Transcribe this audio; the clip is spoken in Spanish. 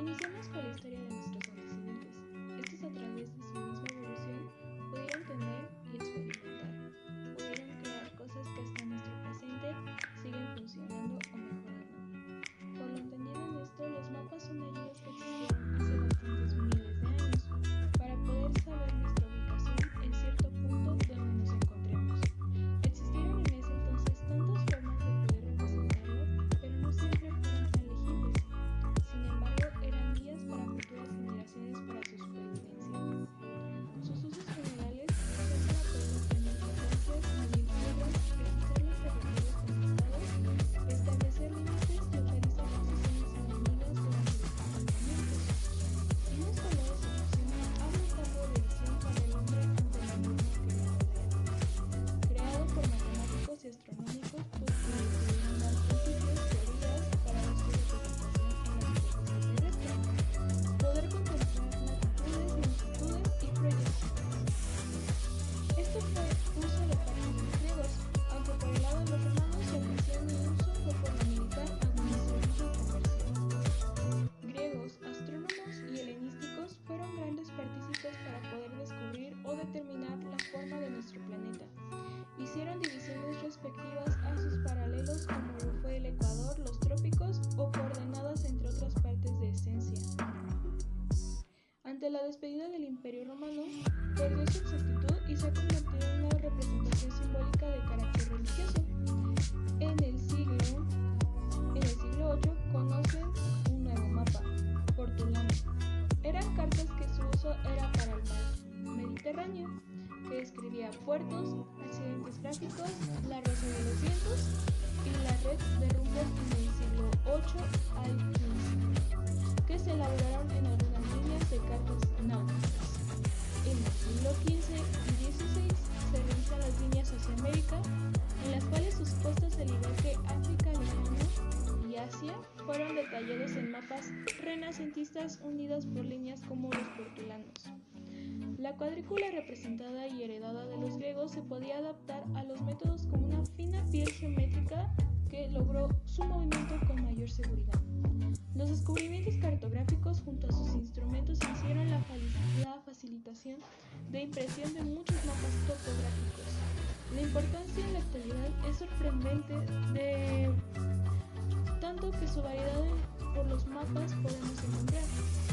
Iniciamos con la historia de fue uso de de los griegos, aunque por el lado de los romanos su afición y uso fue por la militar, administrativa y comercial. Griegos, astrónomos y helenísticos fueron grandes partícipes para poder descubrir o determinar la forma de nuestro planeta. Hicieron divisiones respectivas a sus paralelos como lo fue el ecuador, los trópicos o coordenadas entre otras partes de esencia. Ante la despedida del Imperio Romano, perdió su exactitud y se ha convertido en una representación simbólica de carácter religioso. En el siglo, en el siglo VIII conocen un nuevo mapa, Portulano. Eran cartas que su uso era para el mar Mediterráneo, que describía puertos, accidentes gráficos, la rosa de los vientos y la red de rumbos en el siglo VIII al XV, que se elaboraron en algunas líneas de cartas náuticas. Fueron detallados en mapas renacentistas unidas por líneas como los portulanos. La cuadrícula representada y heredada de los griegos se podía adaptar a los métodos como una fina piel geométrica que logró su movimiento con mayor seguridad. Los descubrimientos cartográficos junto a sus instrumentos hicieron la, facilitación de impresión de muchos mapas topográficos. La importancia en la actualidad es sorprendente de que su variedad por los mapas podemos encontrar.